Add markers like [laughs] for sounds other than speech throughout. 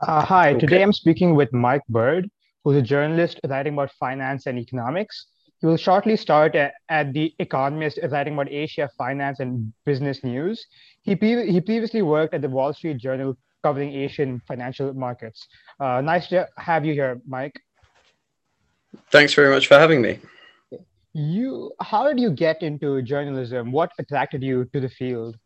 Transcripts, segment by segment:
Uh, hi, okay. today I'm speaking with Mike Bird, who's a journalist writing about finance and economics. He will shortly start at, at The Economist writing about Asia finance and business news. He, pre- he previously worked at the Wall Street Journal covering Asian financial markets. Uh, nice to have you here, Mike. Thanks very much for having me. You, how did you get into journalism? What attracted you to the field?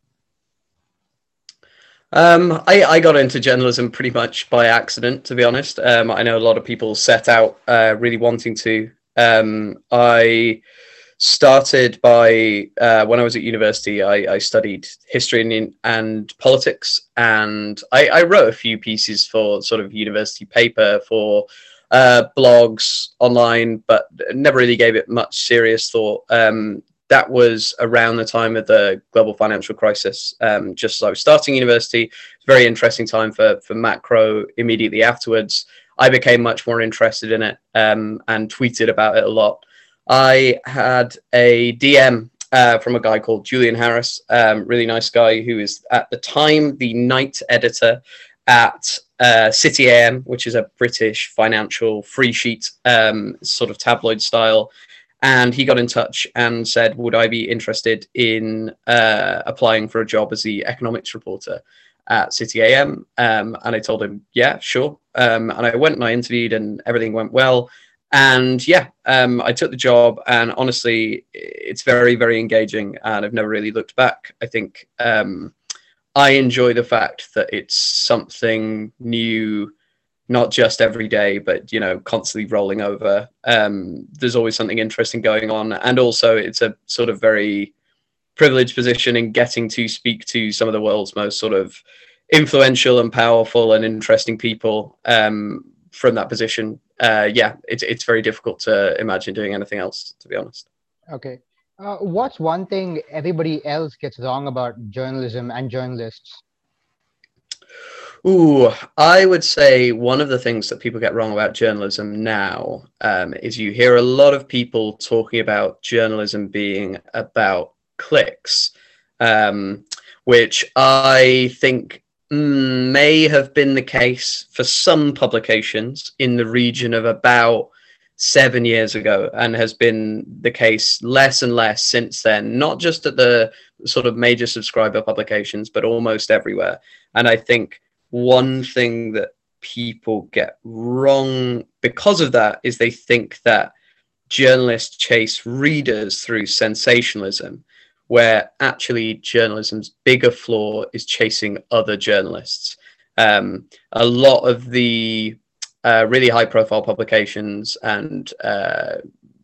Um, I, I, got into journalism pretty much by accident, to be honest. Um, I know a lot of people set out uh, really wanting to. Um, I started by uh, when I was at university. I, I studied history and, and politics, and I, I, wrote a few pieces for sort of university paper for uh, blogs online, but never really gave it much serious thought. Um, that was around the time of the global financial crisis. Um, just as I was starting university, very interesting time for for macro. Immediately afterwards, I became much more interested in it um, and tweeted about it a lot. I had a DM uh, from a guy called Julian Harris, um, really nice guy who is at the time the night editor at uh, City AM, which is a British financial free sheet, um, sort of tabloid style and he got in touch and said, "Would I be interested in uh, applying for a job as the economics reporter at City AM?" Um, and I told him, "Yeah, sure." Um, and I went and I interviewed, and everything went well. And yeah, um, I took the job, and honestly, it's very, very engaging, and I've never really looked back. I think um, I enjoy the fact that it's something new not just every day, but you know, constantly rolling over. Um, there's always something interesting going on, and also it's a sort of very privileged position in getting to speak to some of the world's most sort of influential and powerful and interesting people um, from that position. Uh, yeah, it's it's very difficult to imagine doing anything else, to be honest. Okay. Uh, what's one thing everybody else gets wrong about journalism and journalists? Ooh, I would say one of the things that people get wrong about journalism now um, is you hear a lot of people talking about journalism being about clicks, um, which I think mm, may have been the case for some publications in the region of about seven years ago and has been the case less and less since then, not just at the sort of major subscriber publications, but almost everywhere. And I think one thing that people get wrong because of that is they think that journalists chase readers through sensationalism, where actually journalism's bigger flaw is chasing other journalists. Um, a lot of the uh, really high profile publications and uh,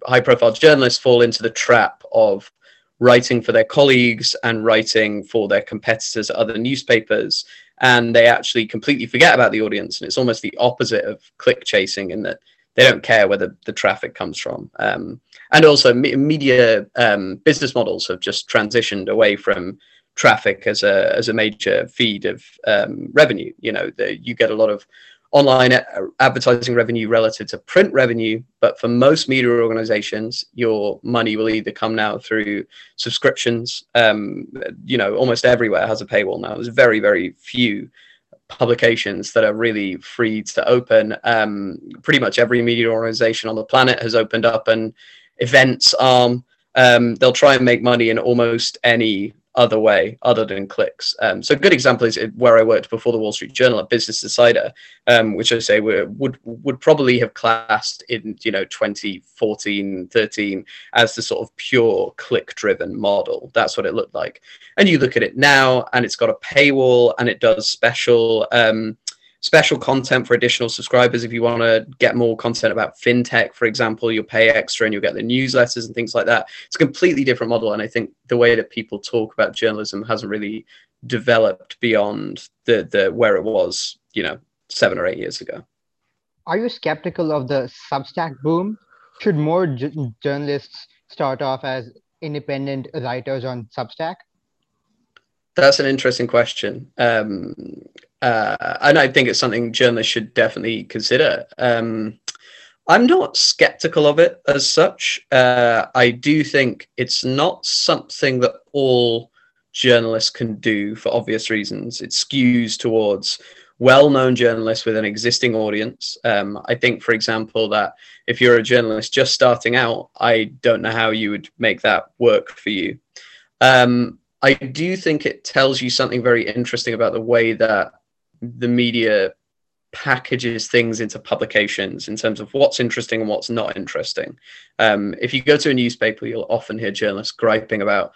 high profile journalists fall into the trap of writing for their colleagues and writing for their competitors at other newspapers and they actually completely forget about the audience and it's almost the opposite of click chasing in that they don't care where the, the traffic comes from. Um, and also me- media um, business models have just transitioned away from traffic as a as a major feed of um, revenue. You know the, you get a lot of online advertising revenue relative to print revenue. But for most media organizations, your money will either come now through subscriptions. Um, you know, almost everywhere has a paywall now. There's very, very few publications that are really free to open. Um, pretty much every media organization on the planet has opened up an events arm. Um, they'll try and make money in almost any other way other than clicks. Um, so a good example is where I worked before the Wall Street Journal at Business Insider, um, which I say would would probably have classed in you know 2014, 13 as the sort of pure click driven model. That's what it looked like. And you look at it now, and it's got a paywall, and it does special. Um, special content for additional subscribers. If you want to get more content about fintech, for example, you'll pay extra and you'll get the newsletters and things like that. It's a completely different model. And I think the way that people talk about journalism hasn't really developed beyond the, the where it was, you know, seven or eight years ago. Are you skeptical of the Substack boom? Should more j- journalists start off as independent writers on Substack? That's an interesting question. Um, uh, and I think it's something journalists should definitely consider. Um, I'm not skeptical of it as such. Uh, I do think it's not something that all journalists can do for obvious reasons. It skews towards well-known journalists with an existing audience. Um, I think, for example, that if you're a journalist just starting out, I don't know how you would make that work for you. Um, I do think it tells you something very interesting about the way that the media packages things into publications in terms of what's interesting and what's not interesting. Um, if you go to a newspaper, you'll often hear journalists griping about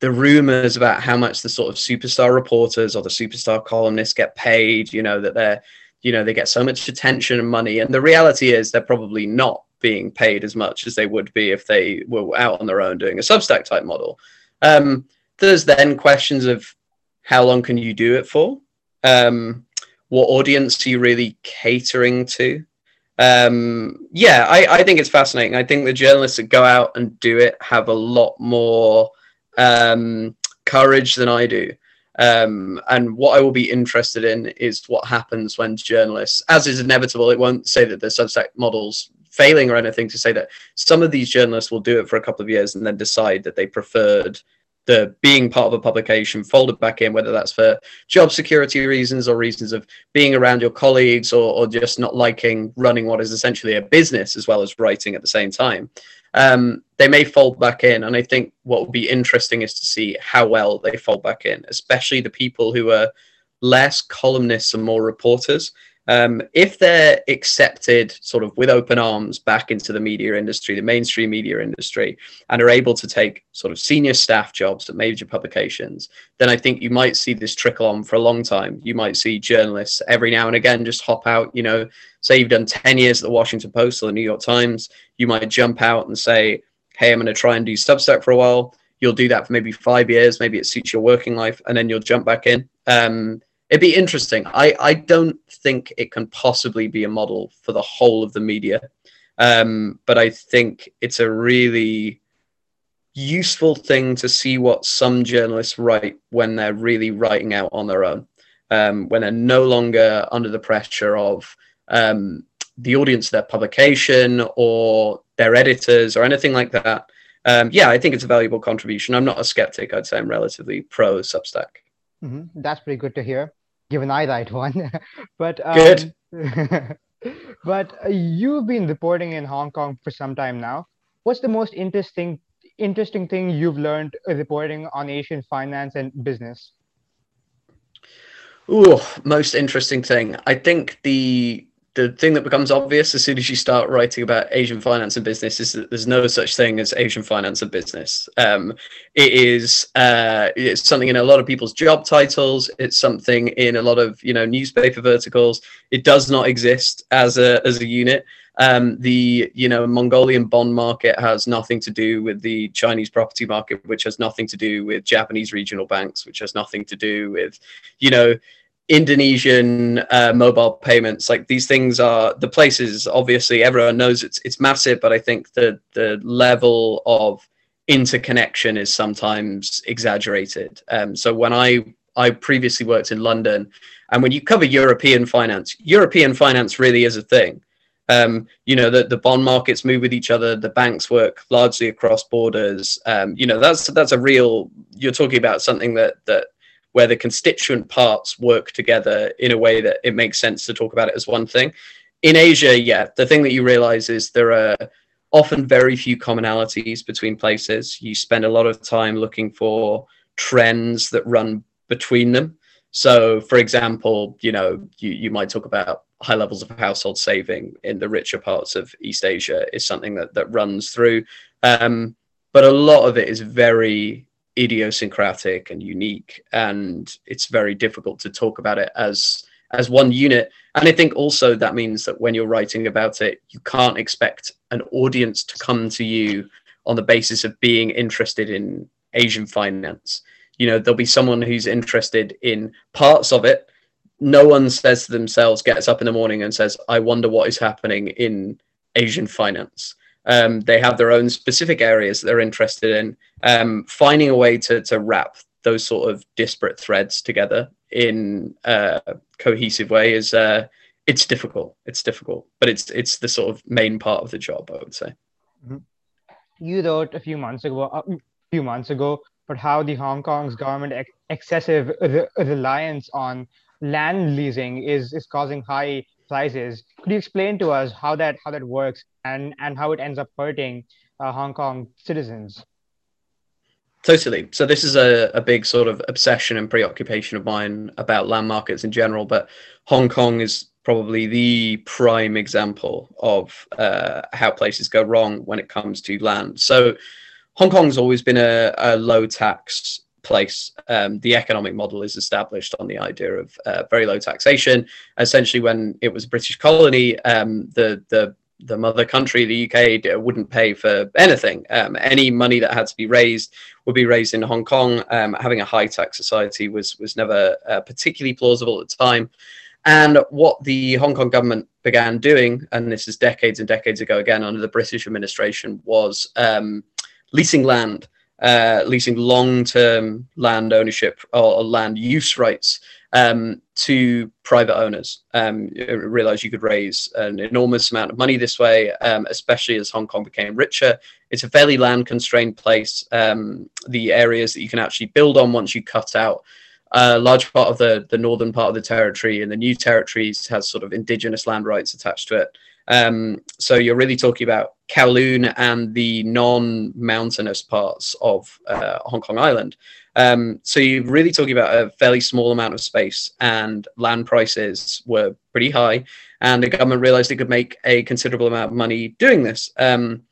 the rumors about how much the sort of superstar reporters or the superstar columnists get paid, you know, that they're, you know, they get so much attention and money. And the reality is they're probably not being paid as much as they would be if they were out on their own doing a Substack type model. Um, there's then questions of how long can you do it for? Um, what audience are you really catering to? Um, yeah, I, I think it's fascinating. I think the journalists that go out and do it have a lot more um, courage than I do. Um, and what I will be interested in is what happens when journalists, as is inevitable, it won't say that the Substack model's failing or anything to say that some of these journalists will do it for a couple of years and then decide that they preferred the being part of a publication folded back in, whether that's for job security reasons or reasons of being around your colleagues or, or just not liking running what is essentially a business as well as writing at the same time. Um, they may fold back in. And I think what would be interesting is to see how well they fold back in, especially the people who are less columnists and more reporters. Um, if they're accepted sort of with open arms back into the media industry, the mainstream media industry, and are able to take sort of senior staff jobs at major publications, then I think you might see this trickle on for a long time. You might see journalists every now and again just hop out, you know, say you've done 10 years at the Washington Post or the New York Times, you might jump out and say, hey, I'm going to try and do Substack for a while. You'll do that for maybe five years, maybe it suits your working life, and then you'll jump back in. Um, it'd be interesting. I, I don't think it can possibly be a model for the whole of the media, um, but I think it's a really useful thing to see what some journalists write when they're really writing out on their own, um, when they're no longer under the pressure of um, the audience of their publication or their editors or anything like that. Um, yeah, I think it's a valuable contribution. I'm not a skeptic. I'd say I'm relatively pro Substack. Mm-hmm. That's pretty good to hear, given I write one. [laughs] but um, good. [laughs] but you've been reporting in Hong Kong for some time now. What's the most interesting interesting thing you've learned reporting on Asian finance and business? Ooh, most interesting thing. I think the the thing that becomes obvious as soon as you start writing about Asian finance and business is that there's no such thing as Asian finance and business. Um, it is uh, it's something in a lot of people's job titles. It's something in a lot of you know newspaper verticals. It does not exist as a as a unit. Um, the you know Mongolian bond market has nothing to do with the Chinese property market, which has nothing to do with Japanese regional banks, which has nothing to do with you know Indonesian uh, mobile payments, like these things are the places. Obviously, everyone knows it's it's massive, but I think the the level of interconnection is sometimes exaggerated. Um, so when I I previously worked in London, and when you cover European finance, European finance really is a thing. Um, you know, the, the bond markets move with each other, the banks work largely across borders. Um, you know, that's that's a real. You're talking about something that that where the constituent parts work together in a way that it makes sense to talk about it as one thing. In Asia, yeah, the thing that you realize is there are often very few commonalities between places. You spend a lot of time looking for trends that run between them. So, for example, you know, you, you might talk about high levels of household saving in the richer parts of East Asia is something that, that runs through. Um, but a lot of it is very idiosyncratic and unique and it's very difficult to talk about it as as one unit. And i think also that means that when you're writing about it you can't expect an audience to come to you on the basis of being interested in asian finance. You know there'll be someone who's interested in parts of it. No one says to themselves gets up in the morning and says i wonder what is happening in asian finance um, they have their own specific areas that they're interested in. Um, finding a way to, to wrap those sort of disparate threads together in a cohesive way is uh, it's difficult. It's difficult, but it's it's the sort of main part of the job, I would say. Mm-hmm. You wrote a few months ago, a few months ago, but how the Hong Kong's government ex- excessive re- reliance on land leasing is is causing high prices. Could you explain to us how that how that works and and how it ends up hurting uh, Hong Kong citizens? Totally. So this is a, a big sort of obsession and preoccupation of mine about land markets in general, but Hong Kong is probably the prime example of uh, how places go wrong when it comes to land. So Hong Kong's always been a, a low tax place. Um, the economic model is established on the idea of uh, very low taxation. Essentially, when it was a British colony, um, the the the mother country, the UK, wouldn't pay for anything. Um, any money that had to be raised would be raised in Hong Kong. Um, having a high tax society was was never uh, particularly plausible at the time. And what the Hong Kong government began doing, and this is decades and decades ago, again under the British administration, was um, leasing land, uh, leasing long-term land ownership or, land use rights um, to private owners. Um, realized you could raise an enormous amount of money this way, um, especially as Hong Kong became richer. It's a fairly land constrained place. Um, the areas that you can actually build on once you cut out a large part of the, the northern part of the territory and the new territories has sort of indigenous land rights attached to it. Um, so you're really talking about Kowloon and the non-mountainous parts of uh, Hong Kong Island. Um, so you're really talking about a fairly small amount of space, and land prices were pretty high, and the government realized it could make a considerable amount of money doing this. Um,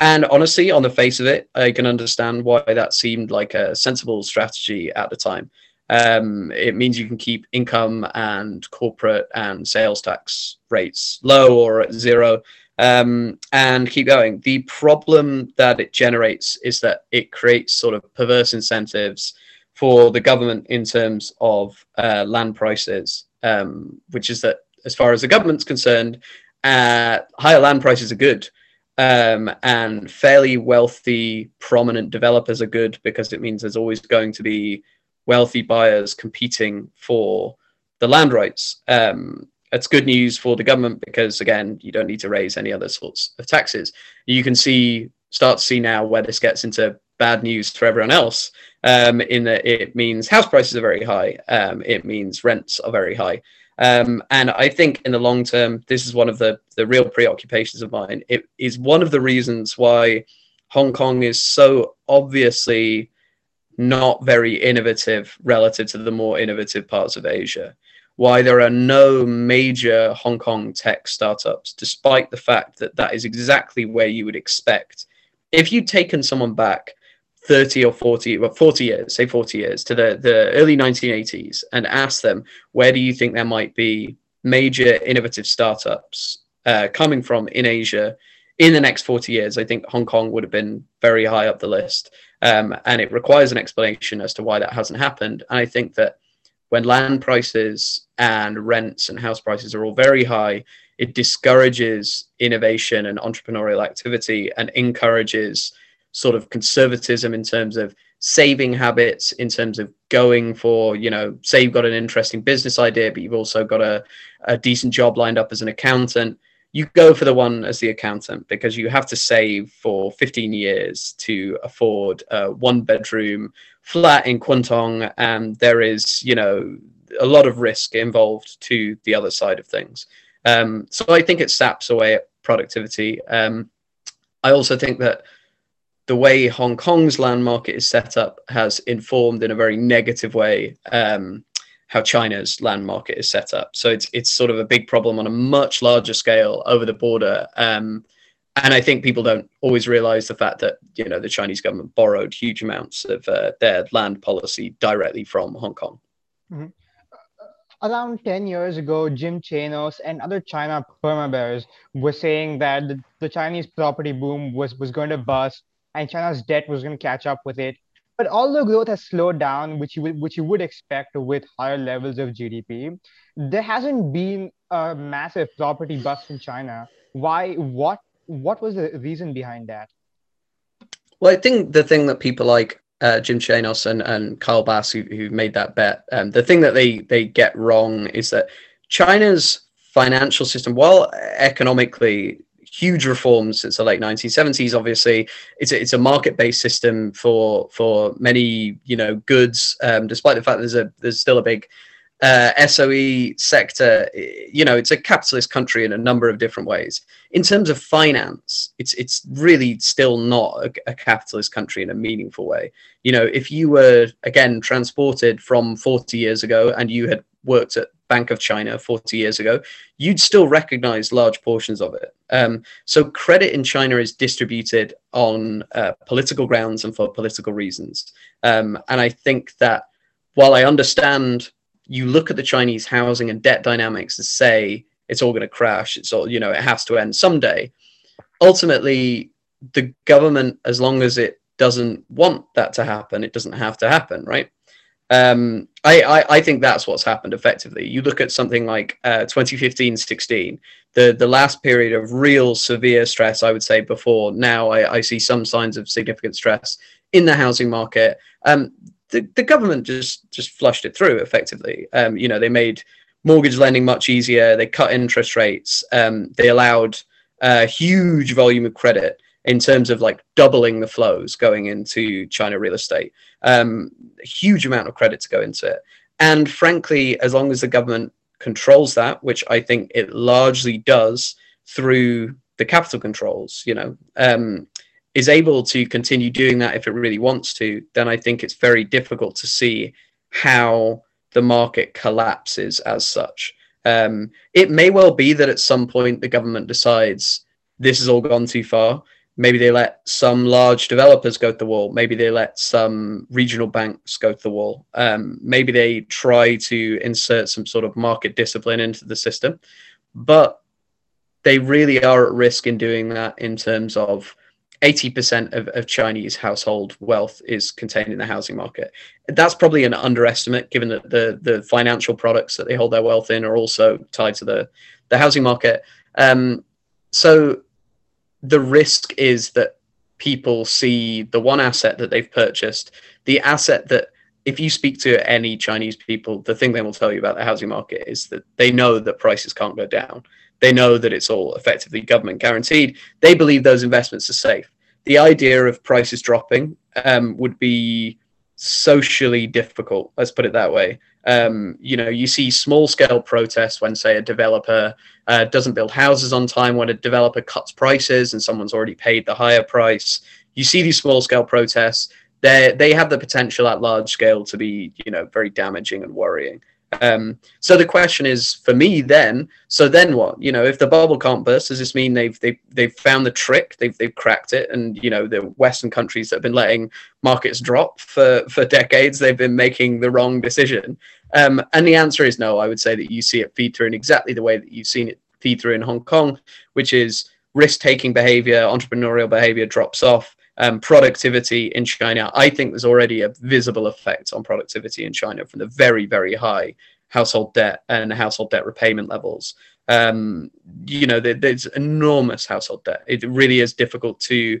and honestly, on the face of it, I can understand why that seemed like a sensible strategy at the time. Um, it means you can keep income and corporate and sales tax rates low or at zero um, and keep going. The problem that it generates is that it creates sort of perverse incentives for the government in terms of uh, land prices, um, which is that as far as the government's concerned, uh, higher land prices are good. Um, and fairly wealthy, prominent developers are good because it means there's always going to be wealthy buyers competing for the land rights. Um, it's good news for the government because again, you don't need to raise any other sorts of taxes. You can see start to see now where this gets into bad news for everyone else. Um, in that it means house prices are very high. Um, it means rents are very high. Um, and I think in the long term, this is one of the the real preoccupations of mine. It is one of the reasons why Hong Kong is so obviously not very innovative relative to the more innovative parts of Asia why there are no major Hong Kong tech startups, despite the fact that that is exactly where you would expect. If you'd taken someone back 30 or 40, well, 40 years, say 40 years, to the, the early 1980s and asked them, where do you think there might be major innovative startups uh, coming from in Asia in the next 40 years? I think Hong Kong would have been very high up the list. Um, and it requires an explanation as to why that hasn't happened. And I think that when land prices and rents and house prices are all very high, it discourages innovation and entrepreneurial activity and encourages sort of conservatism in terms of saving habits in terms of going for you know say you've got an interesting business idea but you've also got a, a decent job lined up as an accountant you go for the one as the accountant because you have to save for 15 years to afford a one bedroom flat in Kwun Tong and there is you know a lot of risk involved to the other side of things. Um, so i think it saps away at productivity. Um, i also think that the way hong kong's land market is set up has informed in a very negative way um, how China's land market is set up. So it's it's sort of a big problem on a much larger scale over the border. Um, and I think people don't always realize the fact that you know the Chinese government borrowed huge amounts of uh, their land policy directly from Hong Kong. Mm-hmm. Around 10 years ago, Jim Chanos and other China perma bears were saying that the, the Chinese property boom was, was going to bust and China's debt was going to catch up with it. But although growth has slowed down, which you would, which you would expect with higher levels of GDP, there hasn't been a massive property bust in China. Why? What? What was the reason behind that? Well, I think the thing that people like uh, Jim Chanos and, and Kyle Bass, who, who made that bet, um, the thing that they they get wrong is that China's financial system, while economically huge reforms since the late 1970s. Obviously, it's a, it's a market-based system for for many you know goods, um, despite the fact there's a there's still a big uh, SOE sector, you know, it's a capitalist country in a number of different ways. In terms of finance, it's it's really still not a, a, capitalist country in a meaningful way. You know, if you were again transported from 40 years ago and you had worked at Bank of China 40 years ago, you'd still recognize large portions of it. Um, so credit in China is distributed on uh, political grounds and for political reasons. Um, and I think that while I understand you look at the Chinese housing and debt dynamics and say it's all going to crash. It's all, you know, it has to end someday. Ultimately, the government, as long as it doesn't want that to happen, it doesn't have to happen, right? Um, I, I, I, think that's what's happened effectively. You look at something like uh, 2015 16, the, the last period of real severe stress, I would say, before now, I, I see some signs of significant stress in the housing market. Um, the, the government just just flushed it through effectively. Um, you know, they made mortgage lending much easier. They cut interest rates. Um, they allowed a huge volume of credit in terms of like doubling the flows going into China real estate. Um, a huge amount of credit to go into it. And frankly, as long as the government controls that, which I think it largely does through the capital controls, you know, um, is able to continue doing that if it really wants to, then I think it's very difficult to see how the market collapses as such. Um, it may well be that at some point the government decides this has all gone too far. Maybe they let some large developers go to the wall. Maybe they let some regional banks go to the wall. Um, maybe they try to insert some sort of market discipline into the system. But they really are at risk in doing that in terms of 80% of, of Chinese household wealth is contained in the housing market. That's probably an underestimate given that the, the financial products that they hold their wealth in are also tied to the, the housing market. Um, so the risk is that people see the one asset that they've purchased, the asset that if you speak to any Chinese people, the thing they will tell you about the housing market is that they know that prices can't go down. They know that it's all effectively government guaranteed. They believe those investments are safe. The idea of prices dropping um, would be socially difficult. Let's put it that way. Um, you know, you see small scale protests when, say, a developer uh, doesn't build houses on time, when a developer cuts prices and someone's already paid the higher price. You see these small scale protests. They they have the potential at large scale to be, you know, very damaging and worrying. Um, so the question is for me then. So then what? You know, if the bubble can't burst, does this mean they've they've they've found the trick? They've they've cracked it, and you know the Western countries that have been letting markets drop for for decades, they've been making the wrong decision. Um, and the answer is no. I would say that you see it feed through in exactly the way that you've seen it feed through in Hong Kong, which is risk taking behavior, entrepreneurial behavior drops off um, productivity in China, I think there's already a visible effect on productivity in China from the very, very high household debt and household debt repayment levels. Um, you know, there, there's enormous household debt. It really is difficult to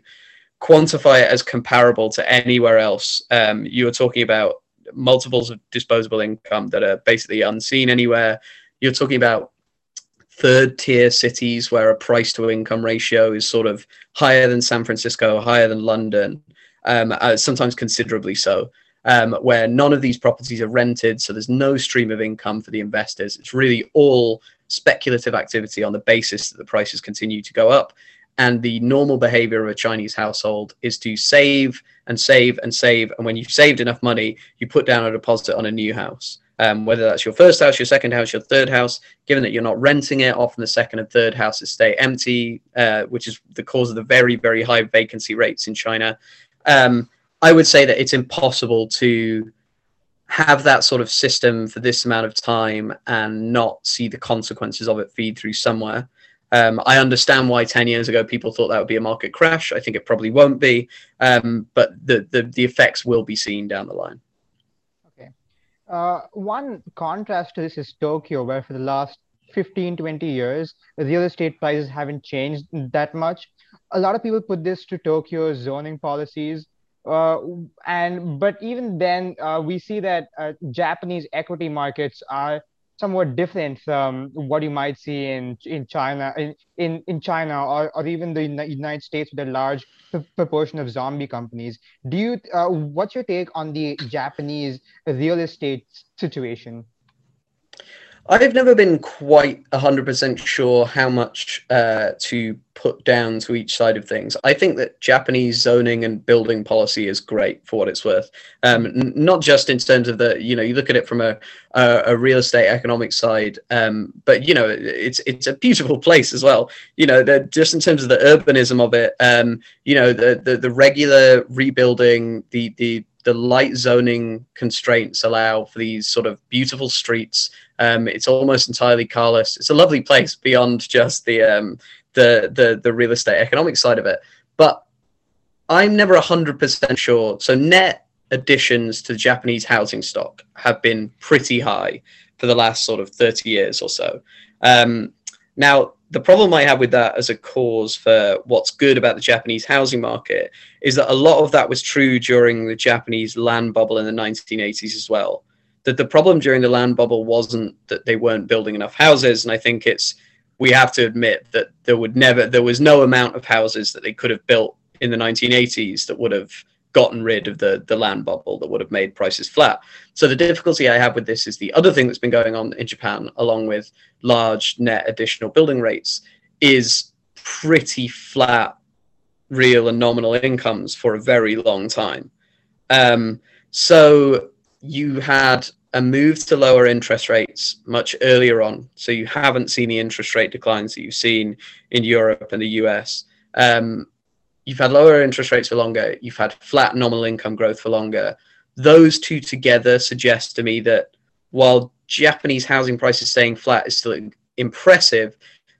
quantify it as comparable to anywhere else. Um, you are talking about multiples of disposable income that are basically unseen anywhere. You're talking about third tier cities where a price to income ratio is sort of higher than San Francisco, higher than London, um, uh, sometimes considerably so, um, where none of these properties are rented. So there's no stream of income for the investors. It's really all speculative activity on the basis that the prices continue to go up. And the normal behavior of a Chinese household is to save and save and save. And when you've saved enough money, you put down a deposit on a new house um, whether that's your first house, your second house, your third house, given that you're not renting it, often the second and third houses stay empty, uh, which is the cause of the very, very high vacancy rates in China. Um, I would say that it's impossible to have that sort of system for this amount of time and not see the consequences of it feed through somewhere. Um, I understand why 10 years ago people thought that would be a market crash. I think it probably won't be, um, but the, the, the effects will be seen down the line. Uh, one contrast to this is Tokyo, where for the last 15, 20 years, real estate prices haven't changed that much. A lot of people put this to Tokyo's zoning policies. Uh, and but even then, uh, we see that uh, Japanese equity markets are somewhat different from what you might see in in China in in, in China or, or even the United States with a large proportion of zombie companies. Do you uh, what's your take on the Japanese real estate situation? I've never been quite 100% sure how much uh, to put down to each side of things. I think that Japanese zoning and building policy is great for what it's worth. Um, n- not just in terms of the, you know, you look at it from a, a, a real estate economic side, um, but, you know, it's it's a beautiful place as well. You know, just in terms of the urbanism of it, um, you know, the, the, the regular rebuilding, the, the, the light zoning constraints allow for these sort of beautiful streets. Um, it's almost entirely carless. It's a lovely place beyond just the um, the the the real estate economic side of it. But I'm never hundred percent sure. So net additions to the Japanese housing stock have been pretty high for the last sort of 30 years or so. Um, now, the problem I have with that as a cause for what's good about the Japanese housing market is that a lot of that was true during the Japanese land bubble in the 1980s as well. That the problem during the land bubble wasn't that they weren't building enough houses, and I think it's we have to admit that there would never there was no amount of houses that they could have built in the 1980s that would have gotten rid of the the land bubble that would have made prices flat. So the difficulty I have with this is the other thing that's been going on in Japan, along with large net additional building rates, is pretty flat real and nominal incomes for a very long time. Um, so you had a move to lower interest rates much earlier on. So you haven't seen the interest rate declines that you've seen in Europe and the US. Um, you've had lower interest rates for longer. You've had flat nominal income growth for longer. Those two together suggest to me that while Japanese housing prices staying flat is still impressive,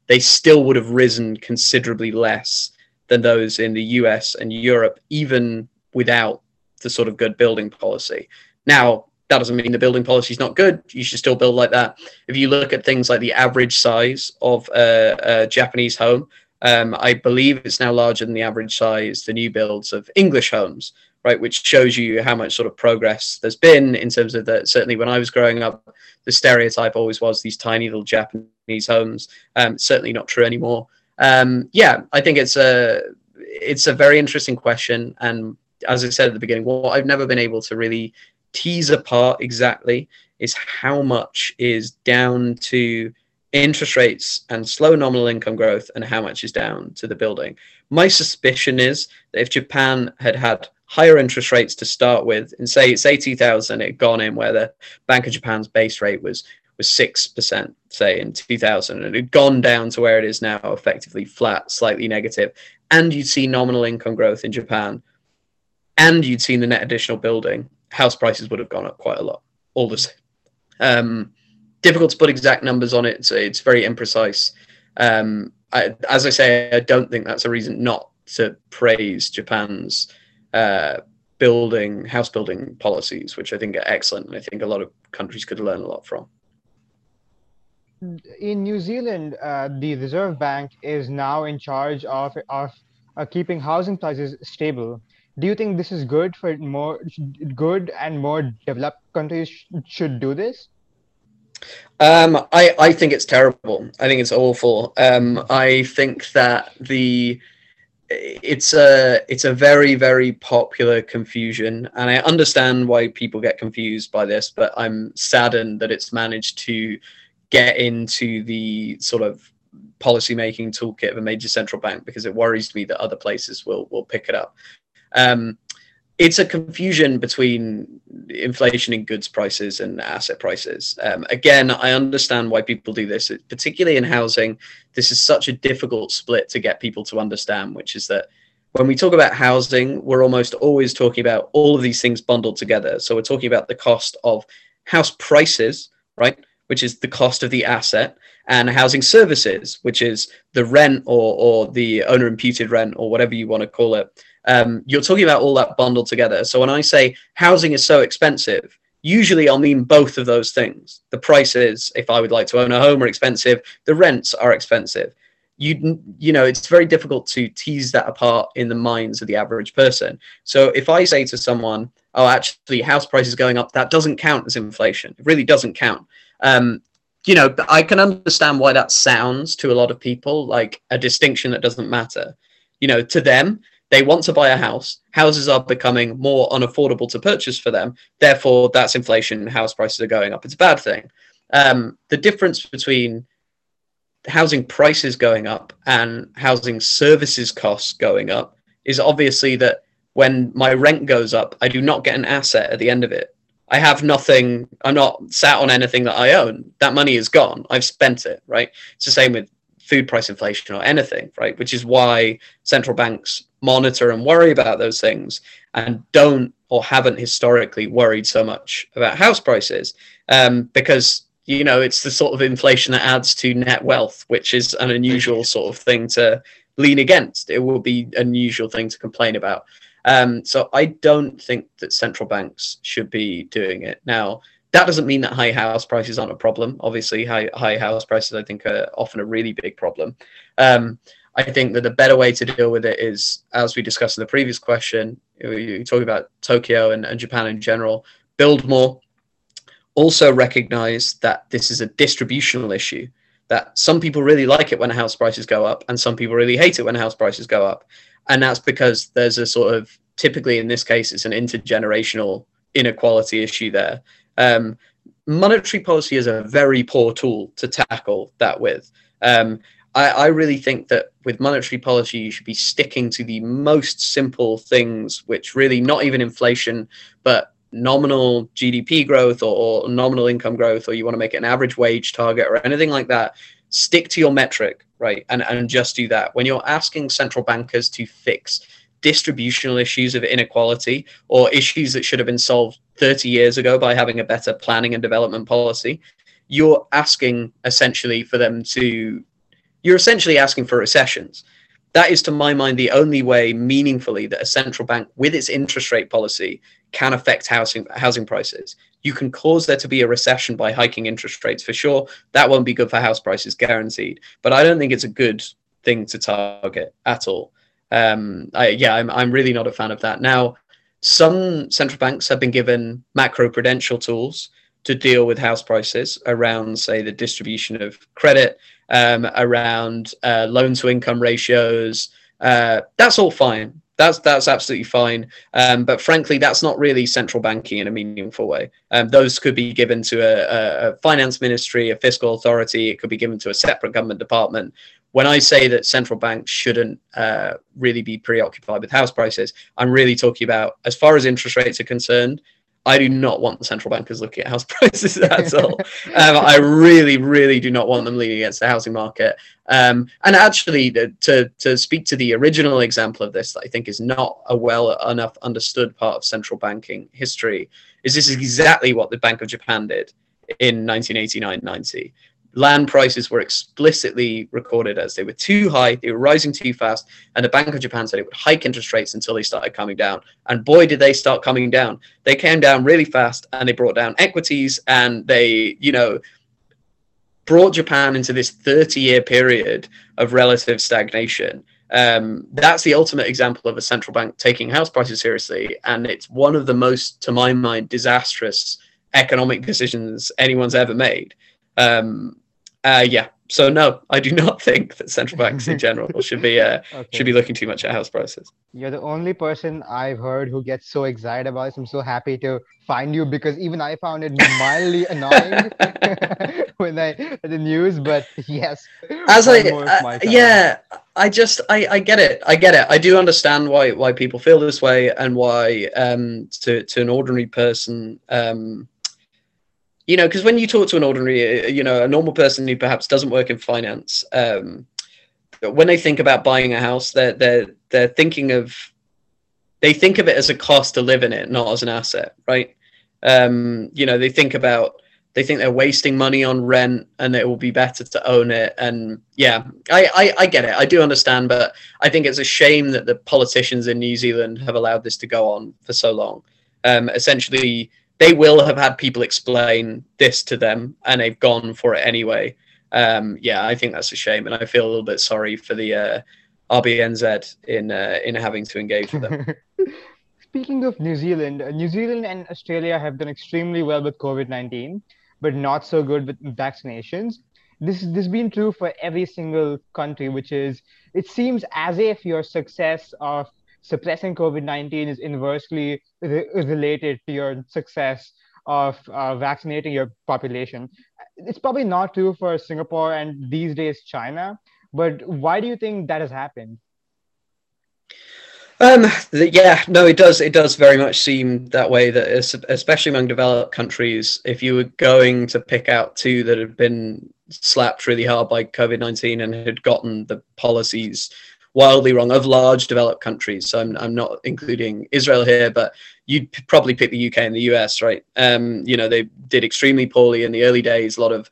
they still would have risen considerably less than those in the US and Europe, even without the sort of good building policy. Now, that doesn't mean the building policy is not good. You should still build like that. If you look at things like the average size of a, a Japanese home, um, I believe it's now larger than the average size, the new builds of English homes, right? Which shows you how much sort of progress there's been in terms of that. Certainly, when I was growing up, the stereotype always was these tiny little Japanese homes. Um, certainly not true anymore. Um, yeah, I think it's a it's a very interesting question, and as I said at the beginning, what I've never been able to really tease apart exactly is how much is down to interest rates and slow nominal income growth and how much is down to the building. My suspicion is that if Japan had had higher interest rates to start with, and say it's 80,000, it had gone in where the Bank of Japan's base rate was was six percent, say in 2000, and it had gone down to where it is now, effectively flat, slightly negative, and you'd see nominal income growth in Japan, and you'd seen the net additional building, house prices would have gone up quite a lot, all the same. Um, difficult to put exact numbers on it. So it's very imprecise. Um, I, as I say, I don't think that's a reason not to praise Japan's uh, building house building policies, which I think are excellent, and I think a lot of countries could learn a lot from. In New Zealand, uh, the Reserve Bank is now in charge of of uh, keeping housing prices stable. Do you think this is good for more good and more developed countries should do this? Um, I, I think it's terrible. I think it's awful. Um, I think that the it's a it's a very very popular confusion, and I understand why people get confused by this. But I'm saddened that it's managed to get into the sort of policy making toolkit of a major central bank because it worries me that other places will will pick it up. Um, it's a confusion between inflation in goods prices and asset prices. Um, again, I understand why people do this, particularly in housing. This is such a difficult split to get people to understand, which is that when we talk about housing, we're almost always talking about all of these things bundled together. So we're talking about the cost of house prices, right? Which is the cost of the asset, and housing services, which is the rent or, or the owner imputed rent or whatever you want to call it um, you're talking about all that bundled together. So when I say housing is so expensive, usually I'll mean both of those things. The prices, if I would like to own a home, are expensive. The rents are expensive. You you know it's very difficult to tease that apart in the minds of the average person. So if I say to someone, "Oh, actually, house prices going up," that doesn't count as inflation. It really doesn't count. Um, you know, I can understand why that sounds to a lot of people like a distinction that doesn't matter. You know, to them, they want to buy a house. Houses are becoming more unaffordable to purchase for them. Therefore, that's inflation. House prices are going up. It's a bad thing. Um, the difference between housing prices going up and housing services costs going up is obviously that when my rent goes up, I do not get an asset at the end of it. I have nothing. I'm not sat on anything that I own. That money is gone. I've spent it. Right. It's the same with food price inflation or anything. Right. Which is why central banks monitor and worry about those things and don't or haven't historically worried so much about house prices um, because you know it's the sort of inflation that adds to net wealth, which is an unusual sort of thing to lean against. It will be an unusual thing to complain about. Um, so I don't think that central banks should be doing it now. That doesn't mean that high house prices aren't a problem. Obviously, high high house prices I think are often a really big problem. Um, I think that the better way to deal with it is, as we discussed in the previous question, you talk about Tokyo and, and Japan in general, build more. Also recognize that this is a distributional issue that some people really like it when house prices go up and some people really hate it when house prices go up. And that's because there's a sort of typically in this case it's an intergenerational inequality issue there. Um, monetary policy is a very poor tool to tackle that with. Um, I, I, really think that with monetary policy you should be sticking to the most simple things which really not even inflation but nominal gdp growth or, or nominal income growth or you want to make it an average wage target or anything like that stick to your metric right? And, and just do that. When you're asking central bankers to fix distributional issues of inequality or issues that should have been solved 30 years ago by having a better planning and development policy, you're asking essentially for them to, you're essentially asking for recessions. That is, to my mind, the only way meaningfully that a central bank, with its interest rate policy, can affect housing housing prices. You can cause there to be a recession by hiking interest rates for sure. That won't be good for house prices, guaranteed. But I don't think it's a good thing to target at all. Um, I, yeah, I'm I'm really not a fan of that. Now, some central banks have been given macroprudential tools to deal with house prices around, say, the distribution of credit, um, around uh, loan to income ratios. Uh, that's all fine that's that's absolutely fine. Um, but frankly, that's not really central banking in a meaningful way. Um, those could be given to a, a, finance ministry, a fiscal authority. It could be given to a separate government department. When I say that central banks shouldn't uh, really be preoccupied with house prices, I'm really talking about as far as interest rates are concerned. I do not want the central bankers looking at house [laughs] prices at all. um, I really, really do not want them leaning against the housing market. Um, and actually, to, to speak to the original example of this, that I think is not a well enough understood part of central banking history, is this is exactly what the Bank of Japan did in 1989 90 land prices were explicitly recorded as they were too high, they were rising too fast, and the Bank of Japan said it would hike interest rates until they started coming down. And boy, did they start coming down. They came down really fast and they brought down equities and they, you know, brought Japan into this 30 year period of relative stagnation. Um, that's the ultimate example of a central bank taking house prices seriously. And it's one of the most, to my mind, disastrous economic decisions anyone's ever made. Um, uh, yeah. So no, I do [laughs] not think that central banks in [laughs] general should be uh, okay. should be looking too much at house prices. You're the only person I've heard who gets so excited about this. I'm so happy to find you because even I found it [laughs] mildly annoying when I the news. But yes, as I uh, yeah, I just I, I get it. I get it. I do understand why why people feel this way and why um to to an ordinary person um you know, because when you talk to an ordinary, uh, you know, a normal person who perhaps doesn't work in finance, um, when they think about buying a house, they're they're they're thinking of they think of it as a cost to live in it, not as an asset, right? Um, you know, they think about they think they're wasting money on rent and it will be better to own it. And yeah, I, I, I get it. I do understand, but I think it's a shame that the politicians in New Zealand have allowed this to go on for so long. Um, essentially, they will have had people explain this to them and they've gone for it anyway. Um, yeah, I think that's a shame, and I feel a little bit sorry for the uh, RBNZ in uh, in having to engage with them. [laughs] Speaking of New Zealand, uh, New Zealand and Australia have done extremely well with COVID nineteen, but not so good with vaccinations. This this has been true for every single country, which is it seems as if your success of suppressing COVID 19 is inversely re- related to your success of uh, vaccinating your population. it's probably not true for Singapore and these days China. But why do you think that has happened? Um, yeah, no, it does. It does very much seem that way. That especially among developed countries, if you were going to pick out two that had been slapped really hard by COVID nineteen and had gotten the policies wildly wrong of large developed countries. So I'm I'm not including Israel here, but you'd probably pick the UK and the US, right? Um, you know, they did extremely poorly in the early days. A lot of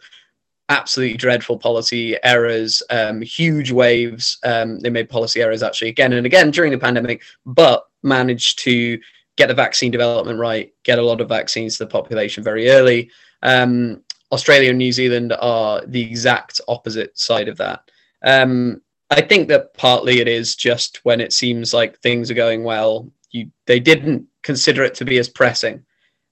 absolutely dreadful policy errors, um, huge waves. Um, they made policy errors actually again and again during the pandemic, but managed to get the vaccine development right, get a lot of vaccines to the population very early. Um, Australia and New Zealand are the exact opposite side of that. Um, I think that partly it is just when it seems like things are going well, you they didn't consider it to be as pressing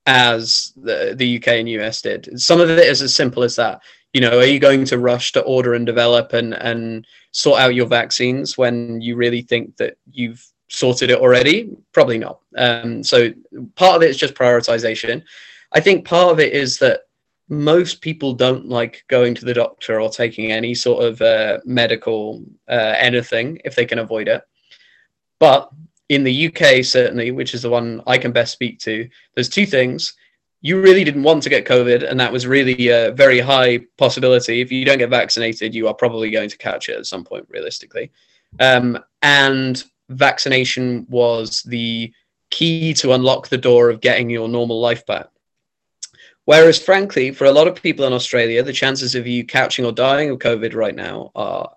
as the, the UK and US did. Some of it is as simple as that. You know are you going to rush to order and develop and and sort out your vaccines when you really think that you've sorted it already? Probably not. Um, so part of it is just prioritization. I think part of it is that most people don't like going to the doctor or taking any sort of uh, medical uh, anything if they can avoid it but in the uk certainly which is the one i can best speak to there's two things you really didn't want to get COVID, and that was really a very high possibility. If you don't get vaccinated, you are probably going to catch it at some point, realistically. Um, and vaccination was the key to unlock the door of getting your normal life back. Whereas, frankly, for a lot of people in Australia, the chances of you catching or dying of COVID right now are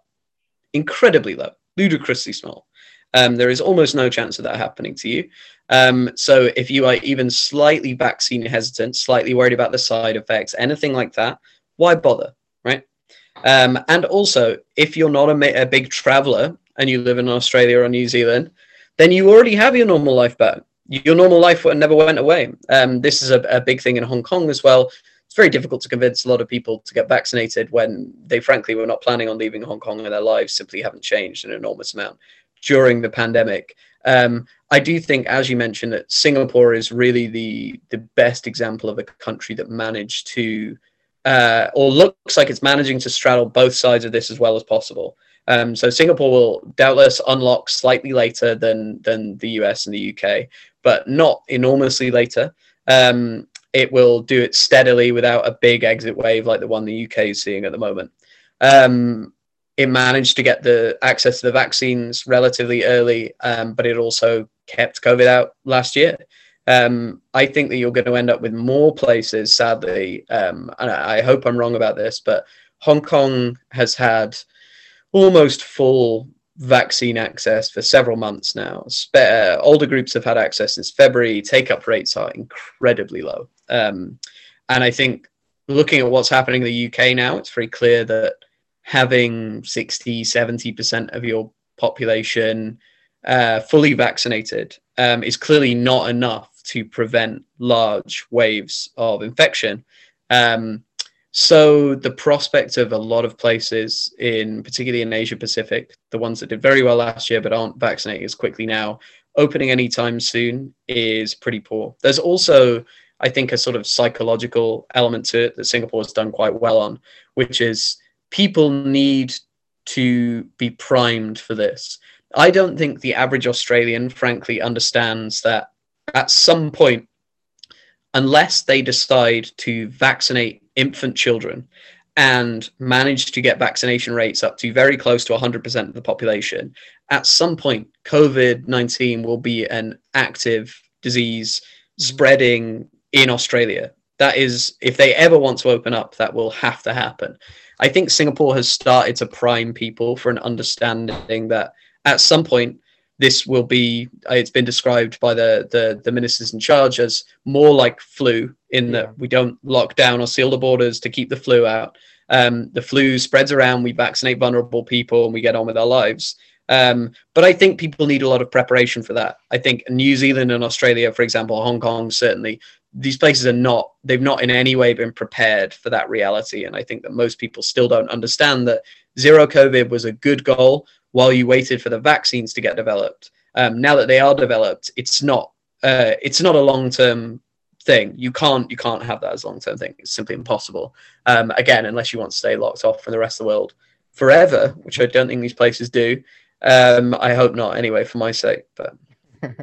incredibly low, ludicrously small. Um, there is almost no chance of that happening to you. Um, so if you are even slightly vaccine hesitant, slightly worried about the side effects, anything like that, why bother, right? Um, and also, if you're not a, a big traveler and you live in Australia or New Zealand, then you already have your normal life back. Your normal life never went away. Um, this is a, a big thing in Hong Kong as well. It's very difficult to convince a lot of people to get vaccinated when they frankly were not planning on leaving Hong Kong and their lives simply haven't changed an enormous amount during the pandemic. Um, I do think, as you mentioned, that Singapore is really the the best example of a country that managed to, uh, or looks like it's managing to straddle both sides of this as well as possible. Um, so Singapore will doubtless unlock slightly later than than the US and the UK, but not enormously later. Um, it will do it steadily without a big exit wave like the one the UK is seeing at the moment. Um, it managed to get the access to the vaccines relatively early, um, but it also kept COVID out last year. Um, I think that you're going to end up with more places, sadly, um, and I hope I'm wrong about this, but Hong Kong has had almost full vaccine access for several months now. Uh, older groups have had access since February. Take up rates are incredibly low. Um, and I think looking at what's happening in the UK now, it's very clear that having 60, 70% of your population uh, fully vaccinated um, is clearly not enough to prevent large waves of infection. Um, so the prospect of a lot of places in, particularly in Asia Pacific, the ones that did very well last year but aren't vaccinating as quickly now, opening anytime soon is pretty poor. There's also, I think, a sort of psychological element to it that Singapore has done quite well on, which is people need to be primed for this. I don't think the average Australian, frankly, understands that at some point, unless they decide to vaccinate infant children and manage to get vaccination rates up to very close to 100% of the population, at some point, COVID 19 will be an active disease spreading in Australia. That is, if they ever want to open up, that will have to happen. I think Singapore has started to prime people for an understanding that at some point this will be uh, it's been described by the the, the ministers in charge as more like flu in that we don't lock down or seal the borders to keep the flu out. Um, the flu spreads around we vaccinate vulnerable people and we get on with our lives. Um, but I think people need a lot of preparation for that. I think New Zealand and Australia, for example, Hong Kong certainly these places are not they've not in any way been prepared for that reality. And i think that most people still don't understand that zero covid was a good goal while you waited for the vaccines to get developed. Um, now that they are developed it's not uh, it's not a long term thing. You can't you can't have that as a long term thing. It's simply impossible. Um, again, unless you want to stay locked off from the rest of the world forever, which I don't think these places do. Um, I hope not. Anyway, for my sake, but. [laughs]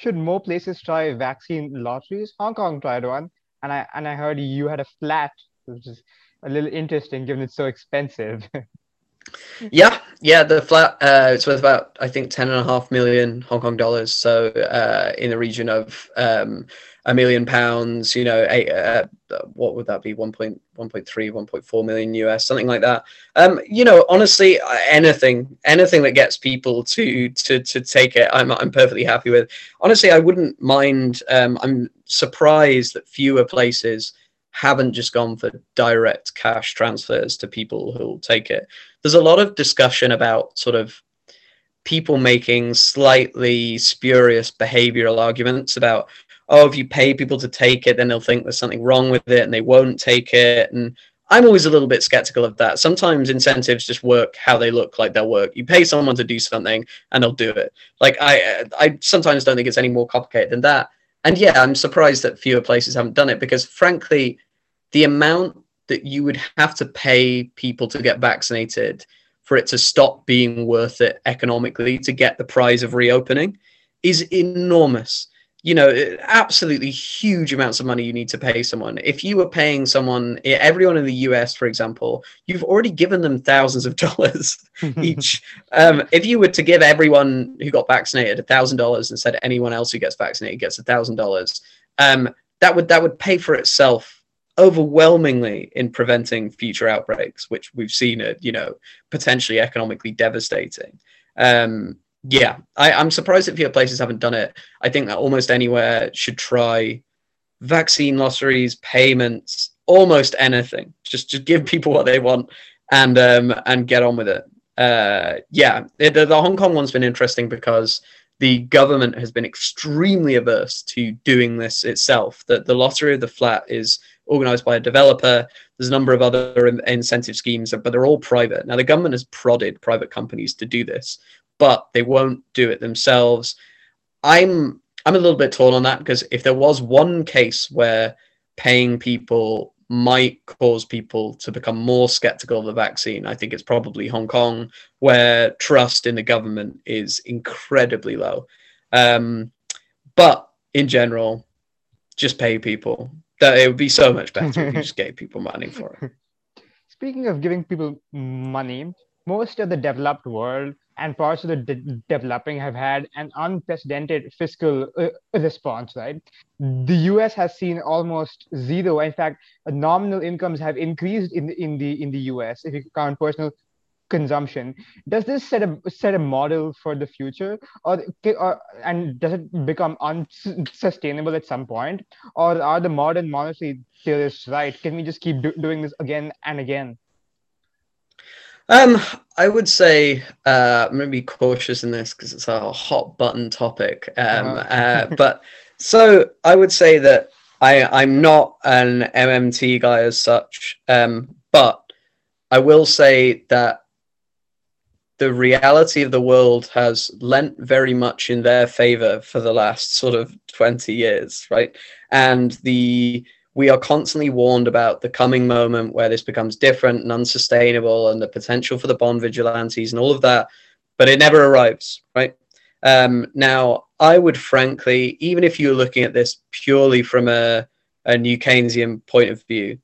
Should more places try vaccine lotteries? Hong Kong tried one, and I and I heard you had a flat, which is a little interesting given it's so expensive. [laughs] yeah, yeah, the flat uh, it's worth about I think ten and a half million Hong Kong dollars, so uh, in the region of um, a million pounds, you know, eight, uh, what would that be? 1.1.3, 1.4 million US, something like that. Um, you know, honestly, anything, anything that gets people to to to take it, I'm I'm perfectly happy with. Honestly, I wouldn't mind. Um, I'm surprised that fewer places haven't just gone for direct cash transfers to people who'll take it. There's a lot of discussion about sort of people making slightly spurious behavioral arguments about oh, if you pay people to take it, then they'll think there's something wrong with it and they won't take it. And I'm always a little bit skeptical of that. Sometimes incentives just work how they look like they'll work. You pay someone to do something and they'll do it. Like I, I sometimes don't think it's any more complicated than that. And yeah, I'm surprised that fewer places haven't done it because frankly, the amount that you would have to pay people to get vaccinated for it to stop being worth it economically to get the prize of reopening is enormous you know, absolutely huge amounts of money you need to pay someone. If you were paying someone, everyone in the US, for example, you've already given them thousands of [laughs] dollars [laughs] each. Um, if you were to give everyone who got vaccinated a thousand dollars and said anyone else who gets vaccinated gets a thousand dollars, um, that would that would pay for itself overwhelmingly in preventing future outbreaks, which we've seen are you know potentially economically devastating. Um, yeah, I, I'm surprised that fewer places haven't done it. I think that almost anywhere should try vaccine lotteries, payments, almost anything. Just just give people what they want and um, and get on with it. Uh, yeah, the, the Hong Kong one's been interesting because the government has been extremely averse to doing this itself. That the lottery of the flat is organized by a developer. There's a number of other incentive schemes, but they're all private. Now, the government has prodded private companies to do this, but they won't do it themselves. I'm I'm a little bit torn on that because if there was one case where paying people might cause people to become more skeptical of the vaccine, I think it's probably Hong Kong, where trust in the government is incredibly low. Um, but in general, just pay people. That it would be so much better if you just gave people money for it. [laughs] Speaking of giving people money, most of the developed world and parts of the de- developing have had an unprecedented fiscal uh, response right? The us has seen almost zero. In fact nominal incomes have increased in the in the in the us if you count personal consumption. Does this set a set a model for the future? Or, or and does it become unsustainable at some point? Or are the modern monetary theorists right? Can we just keep do- doing this again and again um, I would say uh, I'm going to be cautious in this because it's a hot button topic. Um, uh-huh. uh, [laughs] but so I would say that I, I'm not an MMT guy as such, um, but I will say that the reality of the world has lent very much in their favor for the last sort of 20 years, right? And the we are constantly warned about the coming moment where this becomes different and unsustainable and the potential for the bond vigilantes and all of that, but it never arrives, right? Um, now, I would frankly, even if you're looking at this purely from a, a new Keynesian point of view,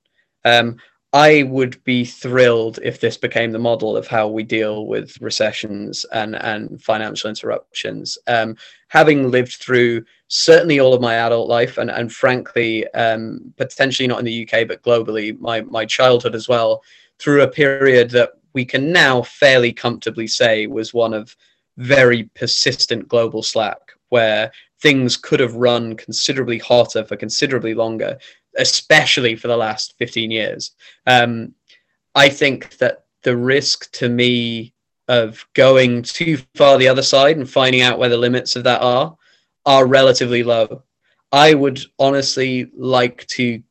um, I would be thrilled if this became the model of how we deal with recessions and, and financial interruptions. Um, having lived through certainly all of my adult life and, and frankly, um, potentially not in the UK, but globally, my, my childhood as well, through a period that we can now fairly comfortably say was one of very persistent global slack, where things could have run considerably hotter for considerably longer especially for the last 15 years. Um, I think that the risk to me of going too far the other side and finding out where the limits of that are are relatively low. I would honestly like to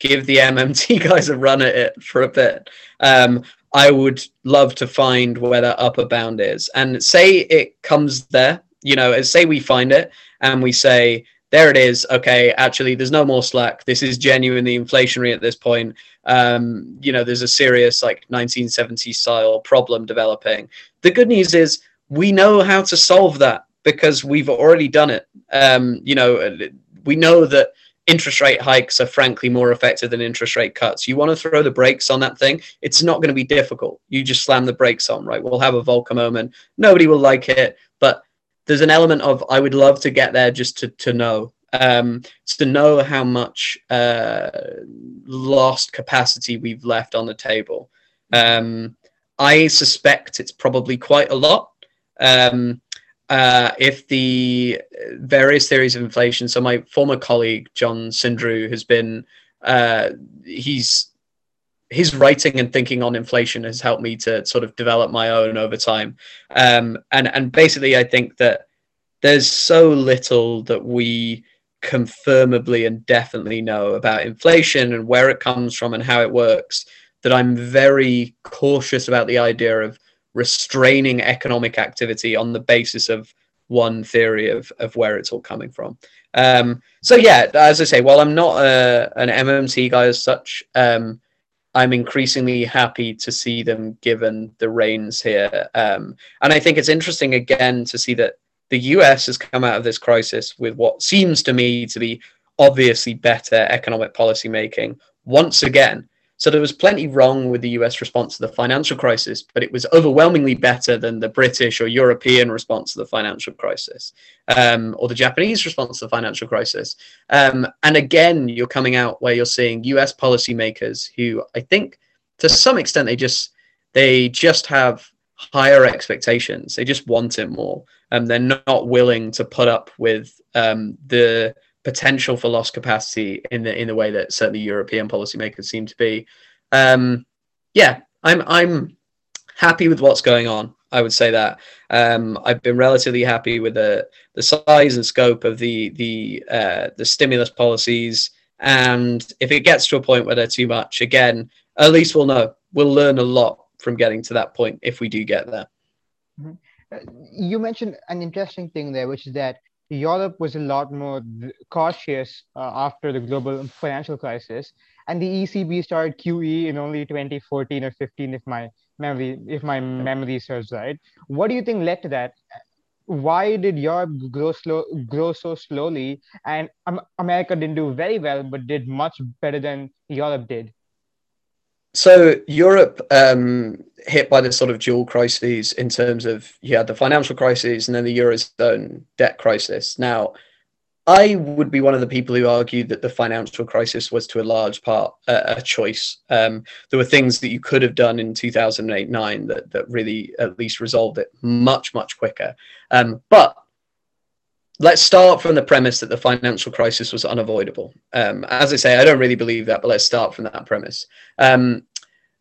give the MMT [laughs] guys a run at it for a bit. Um, I would love to find where that upper bound is and say it comes there, you know, say we find it and we say there it is. Okay, actually, there's no more slack. This is genuinely inflationary at this point. Um, you know, there's a serious like 1970s style problem developing. The good news is we know how to solve that because we've already done it. Um, you know, we know that interest rate hikes are frankly more effective than interest rate cuts. You want to throw the brakes on that thing, it's not going to be difficult. You just slam the brakes on, right? We'll have a Volcker moment. Nobody will like it, but there's an element of I would love to get there just to, to know. Um, to know how much uh, lost capacity we've left on the table. Um, I suspect it's probably quite a lot. Um, uh, if the various theories of inflation. So my former colleague John Sindreu has been uh, he's his writing and thinking on inflation has helped me to sort of develop my own over time. Um, and and basically, I think that there's so little that we confirmably and definitely know about inflation and where it comes from and how it works that I'm very cautious about the idea of restraining economic activity on the basis of one theory of, of where it's all coming from. Um, so yeah, as I say, while I'm not a, an MMT guy as such, um, I'm increasingly happy to see them given the reins here. Um, and I think it's interesting again to see that the US has come out of this crisis with what seems to me to be obviously better economic policy making once again so there was plenty wrong with the US response to the financial crisis, but it was overwhelmingly better than the British or European response to the financial crisis um, or the Japanese response to the financial crisis. Um, and again, you're coming out where you're seeing US policymakers who I think to some extent they just they just have higher expectations. They just want it more. And um, they're not willing to put up with um, the potential for lost capacity in the in the way that certainly European policymakers seem to be. Um, yeah, I'm I'm happy with what's going on. I would say that um, I've been relatively happy with the the size and scope of the the uh, the stimulus policies. And if it gets to a point where they're too much, again, at least we'll know. We'll learn a lot from getting to that point if we do get there. Mm-hmm. Uh, you mentioned an interesting thing there, which is that Europe was a lot more cautious uh, after the global financial crisis, and the ECB started QE in only 2014 or 15, if my memory if my memory serves right. What do you think led to that? Why did Europe grow slow, grow so slowly, and um, America didn't do very well, but did much better than Europe did? So Europe um, hit by this sort of dual crises in terms of you had the financial crisis and then the eurozone debt crisis. Now, I would be one of the people who argued that the financial crisis was to a large part a choice. Um, there were things that you could have done in 2008 9 that, that really at least resolved it much, much quicker. Um, but let's start from the premise that the financial crisis was unavoidable. Um, as I say, I don't really believe that, but let's start from that premise. Um,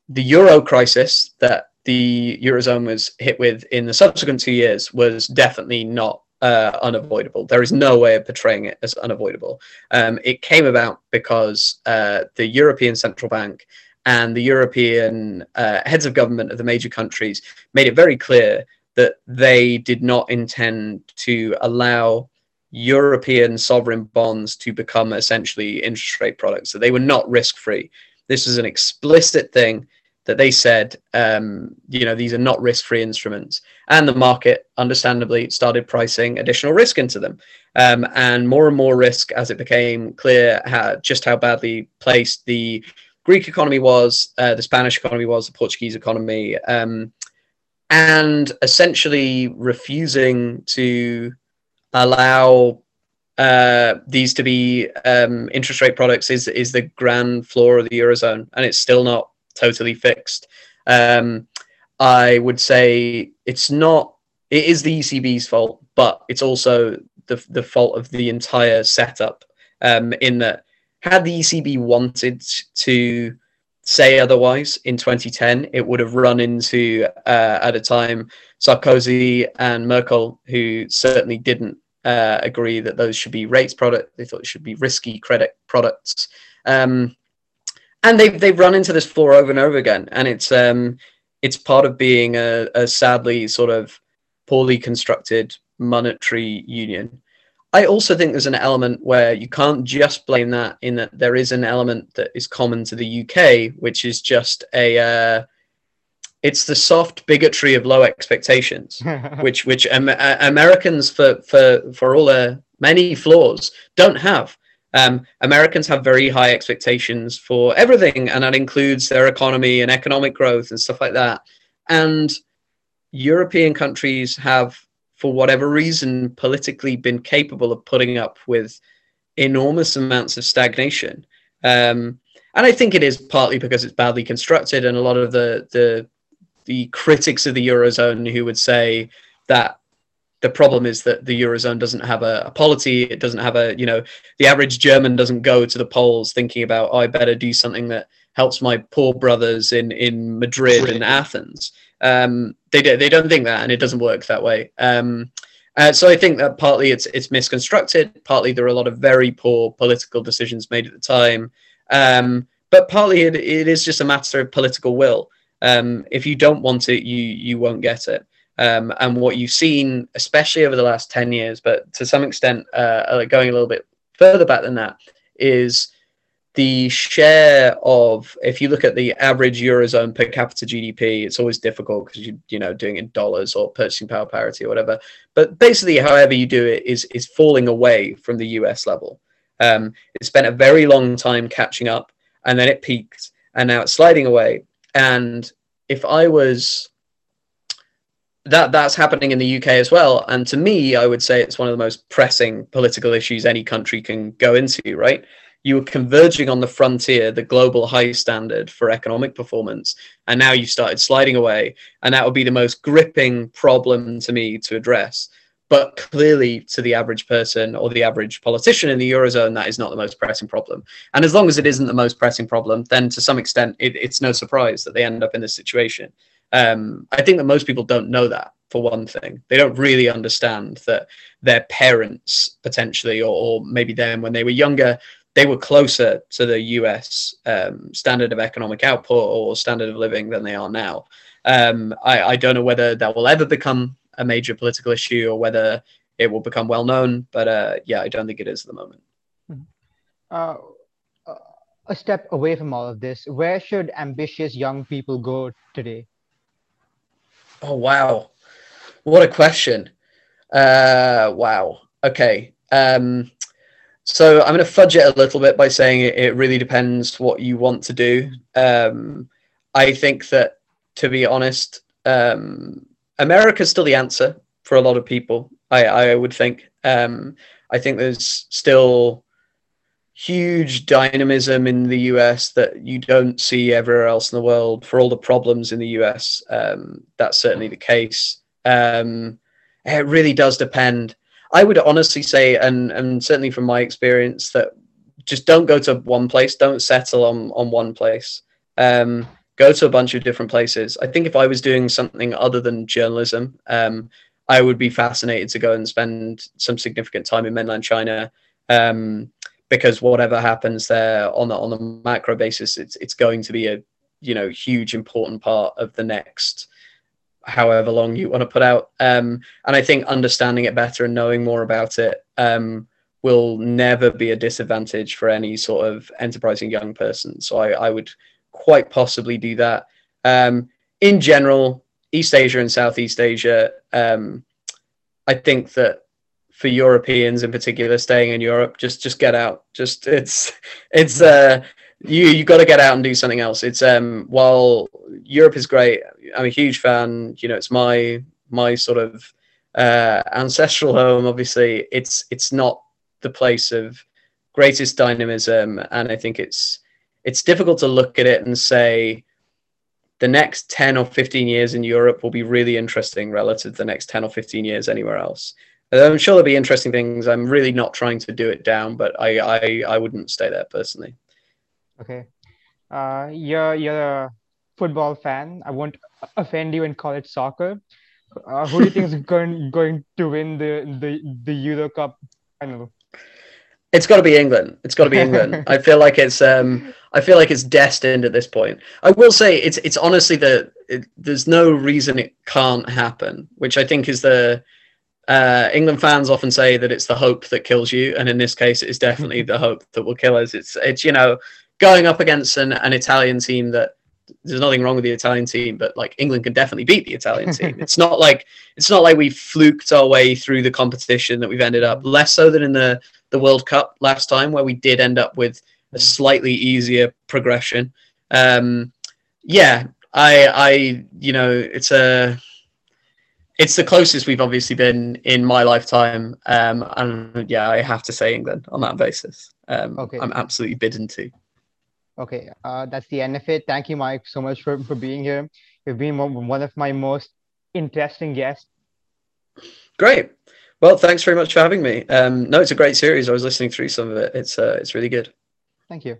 the euro crisis that the eurozone was hit with in the subsequent two years was definitely not uh, unavoidable. There is no way of portraying it as unavoidable. Um, it came about because uh, the European Central Bank and the European uh, heads of government of the major countries made it very clear that they did not intend to allow European sovereign bonds to become essentially interest rate products. So they were not risk free. This was an explicit thing that they said, um, you know, these are not risk free instruments. And the market, understandably, started pricing additional risk into them. Um, and more and more risk as it became clear how, just how badly placed the Greek economy was, uh, the Spanish economy was, the Portuguese economy. Um, and essentially refusing to allow uh, these to be um, interest rate products is is the grand flaw of the eurozone, and it's still not totally fixed. Um, I would say it's not. It is the ECB's fault, but it's also the the fault of the entire setup. Um, in that, had the ECB wanted to say otherwise in 2010, it would have run into uh, at a time Sarkozy and Merkel, who certainly didn't uh, agree that those should be rates product. They thought it should be risky credit products, um, and they've they've run into this floor over and over again. And it's um, it's part of being a, a sadly sort of poorly constructed monetary union. I also think there's an element where you can't just blame that in that there is an element that is common to the UK, which is just a uh, it's the soft bigotry of low expectations, [laughs] which which um, Americans for for for all their many flaws don't have. Um, Americans have very high expectations for everything, and that includes their economy and economic growth and stuff like that. And European countries have for whatever reason, politically been capable of putting up with enormous amounts of stagnation. Um, and I think it is partly because it's badly constructed, and a lot of the the the critics of the eurozone who would say that the problem is that the eurozone doesn't have a, a, polity it doesn't have a you know the average german doesn't go to the polls thinking about oh, i better do something that helps my poor brothers in in madrid and athens um, they they don't think that, and it doesn't work that way. Um, uh, so I think that partly it's it's misconstructed. Partly there are a lot of very poor political decisions made at the time, um, but partly it, it is just a matter of political will. Um, if you don't want it, you you won't get it. Um, and what you've seen, especially over the last ten years, but to some extent, uh, going a little bit further back than that, is the share of if you look at the average eurozone per capita gdp it's always difficult because you you know doing it in dollars or purchasing power parity or whatever but basically however you do it is is falling away from the us level um, it spent a very long time catching up and then it peaked and now it's sliding away and if i was that that's happening in the UK as well. And to me, I would say it's one of the most pressing political issues any country can go into, right? You were converging on the frontier, the global high standard for economic performance, and now you've started sliding away, and that would be the most gripping problem to me to address. But clearly, to the average person or the average politician in the eurozone, that is not the most pressing problem. And as long as it isn't the most pressing problem, then to some extent, it, it's no surprise that they end up in this situation. Um, I think that most people don't know that for one thing. They don't really understand that their parents potentially, or, or, maybe them when they were younger, they were closer to the US um, standard of economic output or standard of living than they are now. Um, I, I, don't know whether that will ever become a major political issue or whether it will become well known, but uh, yeah, I don't think it is at the moment. Mm-hmm. Uh, a step away from all of this, where should ambitious young people go today? Oh, wow. What a question. Uh, wow. Okay. Um, so I'm going to fudge it a little bit by saying it, it really depends what you want to do. Um, I think that, to be honest, um, America's still the answer for a lot of people. I, I would think. Um, I think there's still huge dynamism in the US that you don't see everywhere else in the world. For all the problems in the US, um, that's certainly the case. Um, it really does depend. I would honestly say, and and certainly from my experience, that just don't go to one place. Don't settle on on one place. Um, go to a bunch of different places. I think if I was doing something other than journalism, um, I would be fascinated to go and spend some significant time in mainland China. Um, because whatever happens there on the on the macro basis, it's it's going to be a you know huge important part of the next however long you want to put out. Um, and I think understanding it better and knowing more about it um, will never be a disadvantage for any sort of enterprising young person. So I, I would quite possibly do that. Um, in general, East Asia and Southeast Asia, um, I think that for Europeans in particular, staying in Europe, just just get out. Just it's [laughs] it's uh, you you got to get out and do something else. It's um while Europe is great, I'm a huge fan. You know, it's my my sort of uh, ancestral home. Obviously, it's it's not the place of greatest dynamism, and I think it's it's difficult to look at it and say the next 10 or 15 years in Europe will be really interesting relative to the next 10 or 15 years anywhere else. I'm sure there'll be interesting things. I'm really not trying to do it down, but I, I, I wouldn't stay there personally. Okay. Uh, you're you're a football fan. I won't offend you and call it soccer. Uh, who do you think is [laughs] going going to win the the the Euro Cup final? It's got to be England. It's got to be England. [laughs] I feel like it's um I feel like it's destined at this point. I will say it's it's honestly the it, there's no reason it can't happen, which I think is the uh, England fans often say that it's the hope that kills you, and in this case, it is definitely [laughs] the hope that will kill us. It's it's you know going up against an, an Italian team that there's nothing wrong with the Italian team, but like England can definitely beat the Italian team. [laughs] it's not like it's not like we fluked our way through the competition that we've ended up less so than in the the World Cup last time, where we did end up with a slightly easier progression. Um, yeah, I I you know it's a it's the closest we've obviously been in my lifetime. Um, and yeah, I have to say England on that basis. Um, okay. I'm absolutely bidden to. Okay, uh, that's the end of it. Thank you, Mike, so much for, for being here. You've been one of my most interesting guests. Great. Well, thanks very much for having me. Um, no, it's a great series. I was listening through some of it. It's uh, it's really good. Thank you.